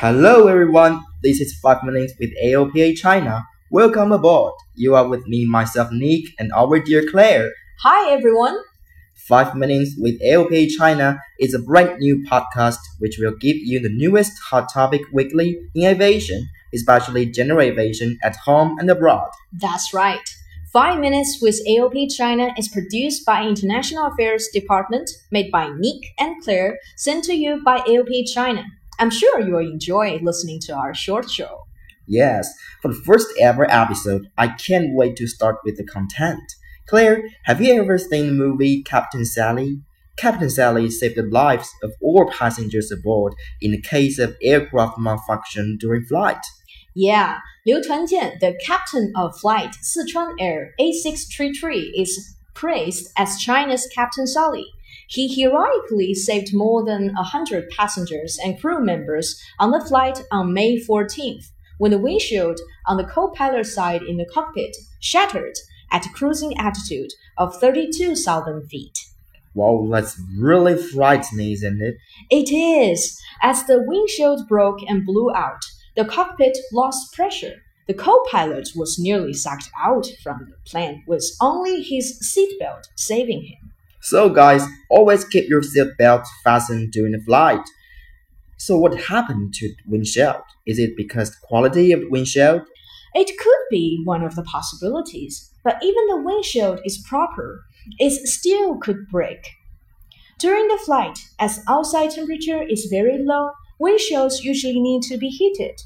Hello everyone, this is 5 Minutes with AOPA China. Welcome aboard. You are with me, myself Nick, and our dear Claire. Hi everyone. 5 Minutes with AOPA China is a brand new podcast which will give you the newest hot topic weekly in aviation, especially general aviation at home and abroad. That's right. 5 Minutes with AOPA China is produced by International Affairs Department, made by Nick and Claire, sent to you by AOPA China. I'm sure you will enjoy listening to our short show. Yes, for the first ever episode, I can't wait to start with the content. Claire, have you ever seen the movie Captain Sully? Captain Sully saved the lives of all passengers aboard in the case of aircraft malfunction during flight. Yeah, Liu Tuanjian, the captain of flight Sichuan Air A633, is praised as China's Captain Sully. He heroically saved more than 100 passengers and crew members on the flight on May 14th when the windshield on the co pilot side in the cockpit shattered at a cruising altitude of 32,000 feet. Wow, that's really frightening, isn't it? It is. As the windshield broke and blew out, the cockpit lost pressure. The co pilot was nearly sucked out from the plane with only his seatbelt saving him. So, guys, always keep your seatbelt fastened during the flight. So, what happened to windshield? Is it because the quality of windshield? It could be one of the possibilities, but even the windshield is proper, it still could break. During the flight, as outside temperature is very low, windshields usually need to be heated.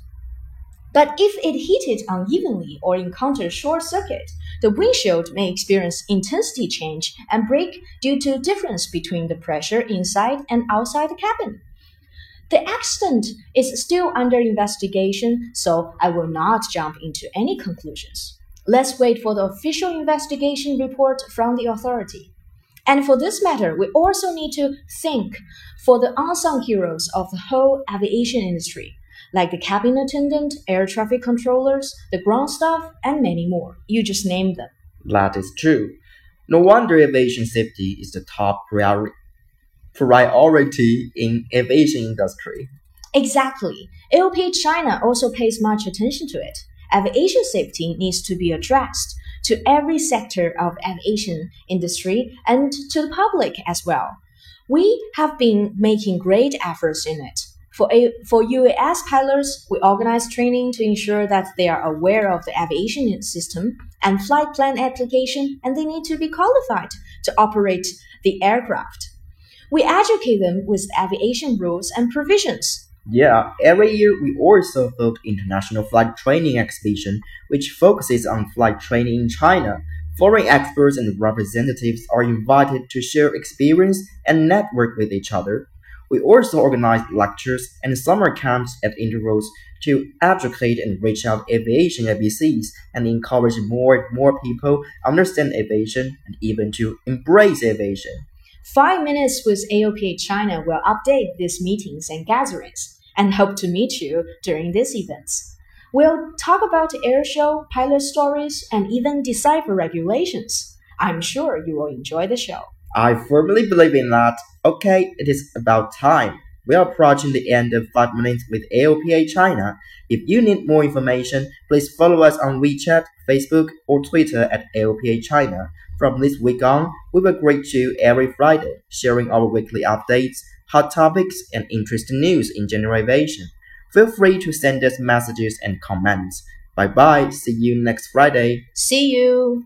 But if it heated unevenly or encountered short circuit, the windshield may experience intensity change and break due to difference between the pressure inside and outside the cabin. The accident is still under investigation, so I will not jump into any conclusions. Let's wait for the official investigation report from the authority. And for this matter, we also need to think for the unsung heroes of the whole aviation industry like the cabin attendant, air traffic controllers, the ground staff, and many more. You just named them. That is true. No wonder aviation safety is the top priori priority in aviation industry. Exactly. AOPA China also pays much attention to it. Aviation safety needs to be addressed to every sector of aviation industry and to the public as well. We have been making great efforts in it. For, a, for UAS pilots, we organize training to ensure that they are aware of the aviation system and flight plan application, and they need to be qualified to operate the aircraft. We educate them with aviation rules and provisions. Yeah, every year we also hold International Flight Training Exhibition, which focuses on flight training in China. Foreign experts and representatives are invited to share experience and network with each other. We also organize lectures and summer camps at intervals to educate and reach out aviation ABCs and encourage more and more people understand aviation and even to embrace aviation. Five Minutes with AOPA China will update these meetings and gatherings and hope to meet you during these events. We'll talk about airshow, pilot stories, and even decipher regulations. I'm sure you will enjoy the show. I firmly believe in that. Okay, it is about time. We are approaching the end of 5 minutes with AOPA China. If you need more information, please follow us on WeChat, Facebook, or Twitter at AOPA China. From this week on, we will greet you every Friday, sharing our weekly updates, hot topics, and interesting news in general aviation. Feel free to send us messages and comments. Bye bye. See you next Friday. See you.